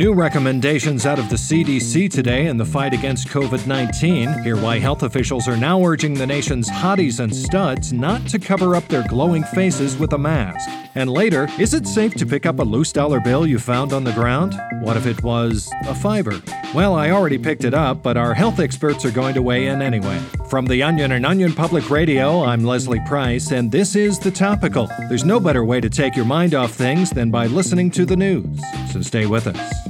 New recommendations out of the CDC today in the fight against COVID 19. Hear why health officials are now urging the nation's hotties and studs not to cover up their glowing faces with a mask. And later, is it safe to pick up a loose dollar bill you found on the ground? What if it was a fiver? Well, I already picked it up, but our health experts are going to weigh in anyway. From The Onion and Onion Public Radio, I'm Leslie Price, and this is The Topical. There's no better way to take your mind off things than by listening to the news. So stay with us.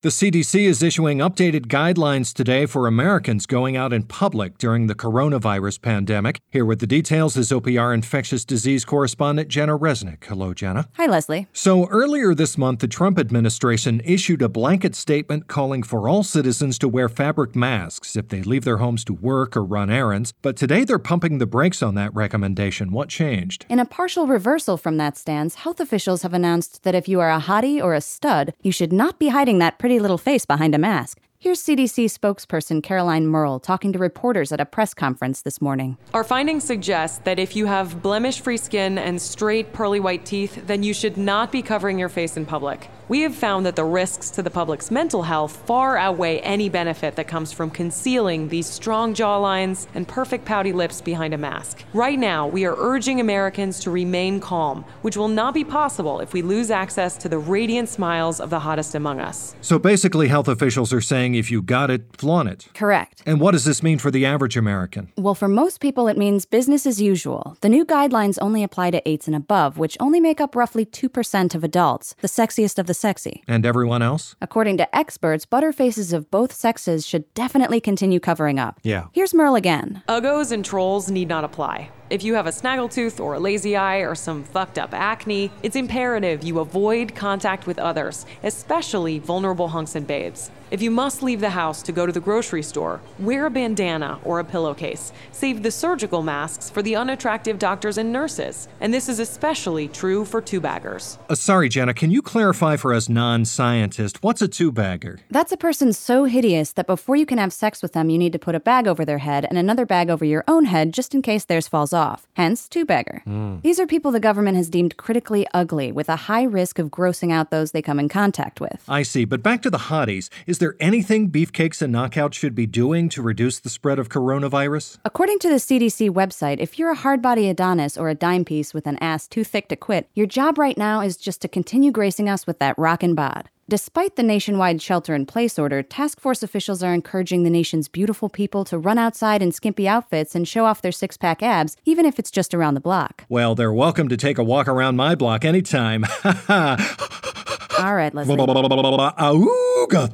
The CDC is issuing updated guidelines today for Americans going out in public during the coronavirus pandemic. Here with the details is OPR infectious disease correspondent Jenna Resnick. Hello, Jenna. Hi, Leslie. So, earlier this month, the Trump administration issued a blanket statement calling for all citizens to wear fabric masks if they leave their homes to work or run errands. But today they're pumping the brakes on that recommendation. What changed? In a partial reversal from that stance, health officials have announced that if you are a hottie or a stud, you should not be hiding that pretty little face behind a mask. Here's CDC spokesperson Caroline Merle talking to reporters at a press conference this morning. Our findings suggest that if you have blemish free skin and straight, pearly white teeth, then you should not be covering your face in public. We have found that the risks to the public's mental health far outweigh any benefit that comes from concealing these strong jawlines and perfect pouty lips behind a mask. Right now, we are urging Americans to remain calm, which will not be possible if we lose access to the radiant smiles of the hottest among us. So basically, health officials are saying if you got it, flaunt it. Correct. And what does this mean for the average American? Well, for most people, it means business as usual. The new guidelines only apply to eights and above, which only make up roughly 2% of adults, the sexiest of the sexy. And everyone else? According to experts, butterfaces of both sexes should definitely continue covering up. Yeah. Here's Merle again. Uggos and trolls need not apply. If you have a snaggletooth or a lazy eye or some fucked up acne, it's imperative you avoid contact with others, especially vulnerable hunks and babes. If you must leave the house to go to the grocery store, wear a bandana or a pillowcase. Save the surgical masks for the unattractive doctors and nurses. And this is especially true for two baggers. Uh, sorry, Jenna, can you clarify for us non scientists what's a two bagger? That's a person so hideous that before you can have sex with them, you need to put a bag over their head and another bag over your own head just in case theirs falls off. Off, hence, two bagger. Hmm. These are people the government has deemed critically ugly with a high risk of grossing out those they come in contact with. I see, but back to the hotties. Is there anything beefcakes and knockouts should be doing to reduce the spread of coronavirus? According to the CDC website, if you're a hard body Adonis or a dime piece with an ass too thick to quit, your job right now is just to continue gracing us with that rockin' bod. Despite the nationwide shelter in place order, task force officials are encouraging the nation's beautiful people to run outside in skimpy outfits and show off their six pack abs, even if it's just around the block. Well, they're welcome to take a walk around my block anytime. All right, Leslie.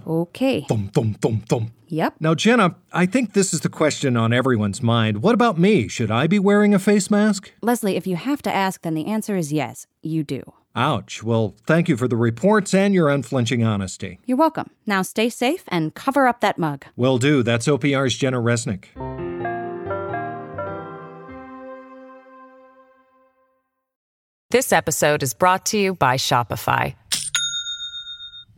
Okay. Thump, thump, thump, thump. Yep. Now, Jenna, I think this is the question on everyone's mind. What about me? Should I be wearing a face mask? Leslie, if you have to ask, then the answer is yes, you do. Ouch. Well, thank you for the reports and your unflinching honesty. You're welcome. Now stay safe and cover up that mug. Will do. That's OPR's Jenna Resnick. This episode is brought to you by Shopify.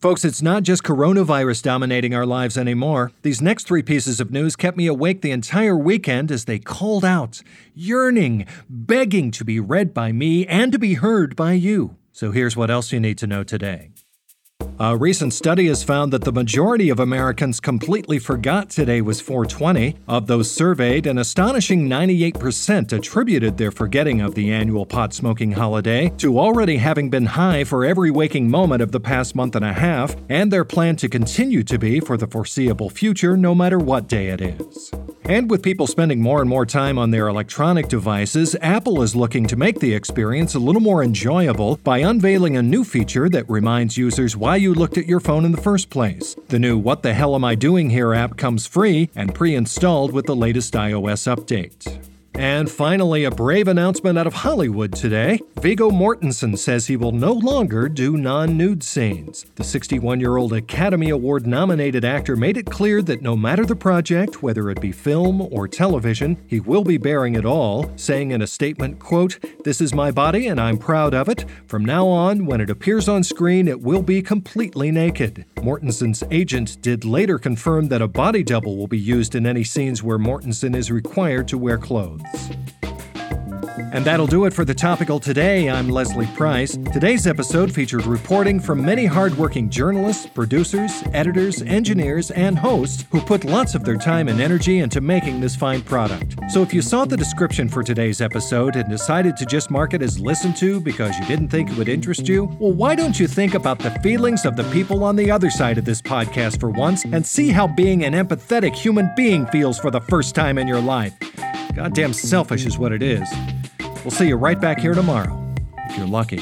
Folks, it's not just coronavirus dominating our lives anymore. These next three pieces of news kept me awake the entire weekend as they called out, yearning, begging to be read by me and to be heard by you. So here's what else you need to know today. A recent study has found that the majority of Americans completely forgot today was 420. Of those surveyed, an astonishing 98% attributed their forgetting of the annual pot smoking holiday to already having been high for every waking moment of the past month and a half, and their plan to continue to be for the foreseeable future, no matter what day it is. And with people spending more and more time on their electronic devices, Apple is looking to make the experience a little more enjoyable by unveiling a new feature that reminds users why you looked at your phone in the first place. The new What the Hell Am I Doing Here app comes free and pre installed with the latest iOS update. And finally, a brave announcement out of Hollywood today. Viggo Mortensen says he will no longer do non nude scenes. The 61 year old Academy Award nominated actor made it clear that no matter the project, whether it be film or television, he will be bearing it all, saying in a statement, quote, This is my body and I'm proud of it. From now on, when it appears on screen, it will be completely naked. Mortensen's agent did later confirm that a body double will be used in any scenes where Mortensen is required to wear clothes. And that'll do it for the topical today. I'm Leslie Price. Today's episode featured reporting from many hardworking journalists, producers, editors, engineers, and hosts who put lots of their time and energy into making this fine product. So if you saw the description for today's episode and decided to just mark it as listened to because you didn't think it would interest you, well, why don't you think about the feelings of the people on the other side of this podcast for once and see how being an empathetic human being feels for the first time in your life? Goddamn selfish is what it is. We'll see you right back here tomorrow, if you're lucky.